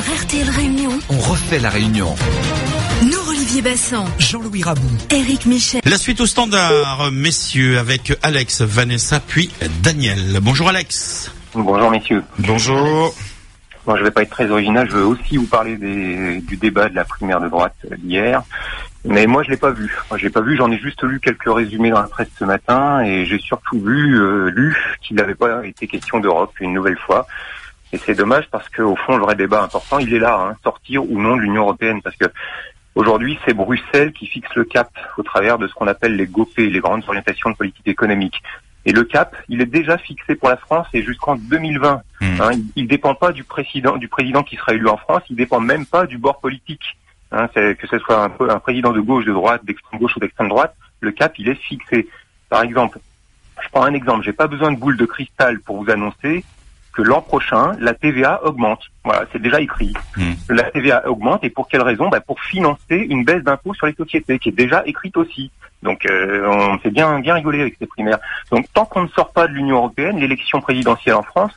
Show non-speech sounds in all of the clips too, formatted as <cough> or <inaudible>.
refait la réunion. Nous, Olivier Bassan, Jean-Louis Rabou. Eric Michel. La suite au standard, messieurs, avec Alex, Vanessa, puis Daniel. Bonjour Alex. Bonjour messieurs. Bonjour. Bon, je vais pas être très original, je veux aussi vous parler des, du débat de la primaire de droite d'hier. Mais moi, je l'ai pas vu. Moi, je l'ai pas vu. J'en ai juste lu quelques résumés dans la presse ce matin, et j'ai surtout vu, euh, lu qu'il n'avait pas été question d'Europe une nouvelle fois. Et c'est dommage parce qu'au fond, le vrai débat important, il est là, hein, sortir ou non de l'Union européenne, parce que aujourd'hui, c'est Bruxelles qui fixe le cap au travers de ce qu'on appelle les GOP, les grandes orientations de politique économique. Et le cap, il est déjà fixé pour la France et jusqu'en 2020. Hmm. Hein, il, il dépend pas du président, du président qui sera élu en France. Il dépend même pas du bord politique. Hein, que ce soit un, un président de gauche, de droite, d'extrême gauche ou d'extrême droite, le cap, il est fixé. Par exemple, je prends un exemple. J'ai pas besoin de boule de cristal pour vous annoncer que l'an prochain, la TVA augmente. Voilà, c'est déjà écrit. Hmm. La TVA augmente et pour quelle raison? Bah, Pour financer une baisse d'impôt sur les sociétés qui est déjà écrite aussi. Donc euh, on s'est bien bien rigolé avec ces primaires. Donc tant qu'on ne sort pas de l'Union européenne, l'élection présidentielle en France,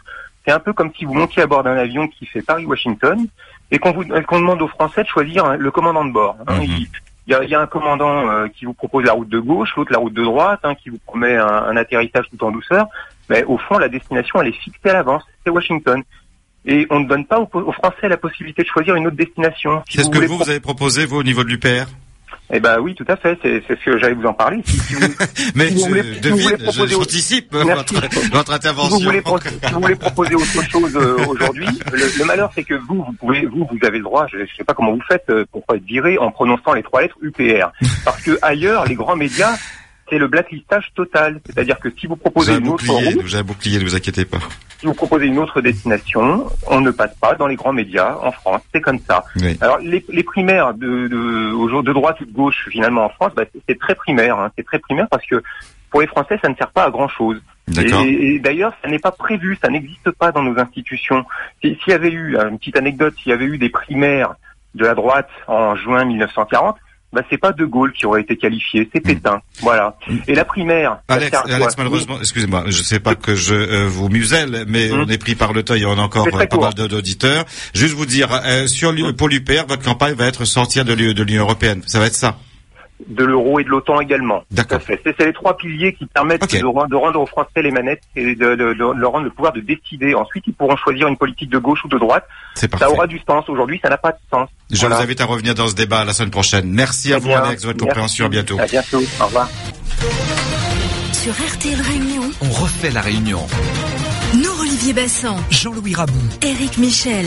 c'est un peu comme si vous montiez à bord d'un avion qui fait Paris-Washington et qu'on vous qu'on demande aux Français de choisir hein, le commandant de bord. hein. Mhm. Il, il y a, il y a un commandant euh, qui vous propose la route de gauche, l'autre la route de droite, hein, qui vous promet un, un atterrissage tout en douceur. Mais au fond, la destination, elle est fixée à l'avance. C'est Washington. Et on ne donne pas aux, aux Français la possibilité de choisir une autre destination. Si C'est ce que vous, vous avez proposé, vous, au niveau de l'UPR eh ben oui, tout à fait. C'est ce que j'allais vous en parler. Si, si vous, <laughs> Mais Si vous voulez- devine, j'anticipe votre, intervention. vous voulez, vous voulez proposer autre chose euh, aujourd'hui, le, le malheur c'est que vous, vous pouvez, vous, vous avez le droit. Je ne sais pas comment vous faites euh, pour pas être viré en prononçant les trois lettres UPR, parce que ailleurs, les grands médias, c'est le blacklistage total. C'est-à-dire que si vous proposez un une autre bouclier, route, j'ai un bouclier, ne vous inquiétez pas. si vous proposez une autre destination, on ne passe pas dans les grands médias en France. C'est comme ça. Oui. Alors les, les primaires de, de, de droite ou de gauche finalement en France, bah, c'est- très primaire. hein. C'est très primaire parce que pour les Français, ça ne sert pas à grand chose. D'accord. Et, et d'ailleurs, ça n'est pas prévu, ça n'existe pas dans nos institutions. Si- S'il y avait eu, euh, une petite anecdote, s'il y avait eu des primaires de la droite en juin 1940, bah, c'est pas De Gaulle qui aurait été qualifié, c'est Pétain. Voilà. Et la primaire. Hmm. Alex, Alex, malheureusement, excusez-moi, je sais pas que je euh, vous muselle, mais on est pris par le temps, il y en a encore euh, pas mal d'auditeurs. Juste vous dire, euh, sur pour l'UPR, votre campagne va être sortir de l'Union Européenne. Ça va être ça. De l'euro et de l'OTAN également. D'accord. C'est les trois piliers qui permettent de, rendre, de rendre aux Français les manettes et de, de- de leur rendre le pouvoir de décider. Ensuite, ils pourront choisir une politique de gauche ou de droite. C'est parfait. Ça aura du sens. Aujourd'hui, ça n'a pas de sens. Je Voilà. vous invite à revenir dans ce débat la semaine prochaine. Merci à vous, bien. Alex, de votre compréhension. À bientôt. À bientôt. Au revoir. Sur RTL Réunion, On refait la réunion. nous, Olivier Bassan, Jean-Louis Rabou. Eric Michel.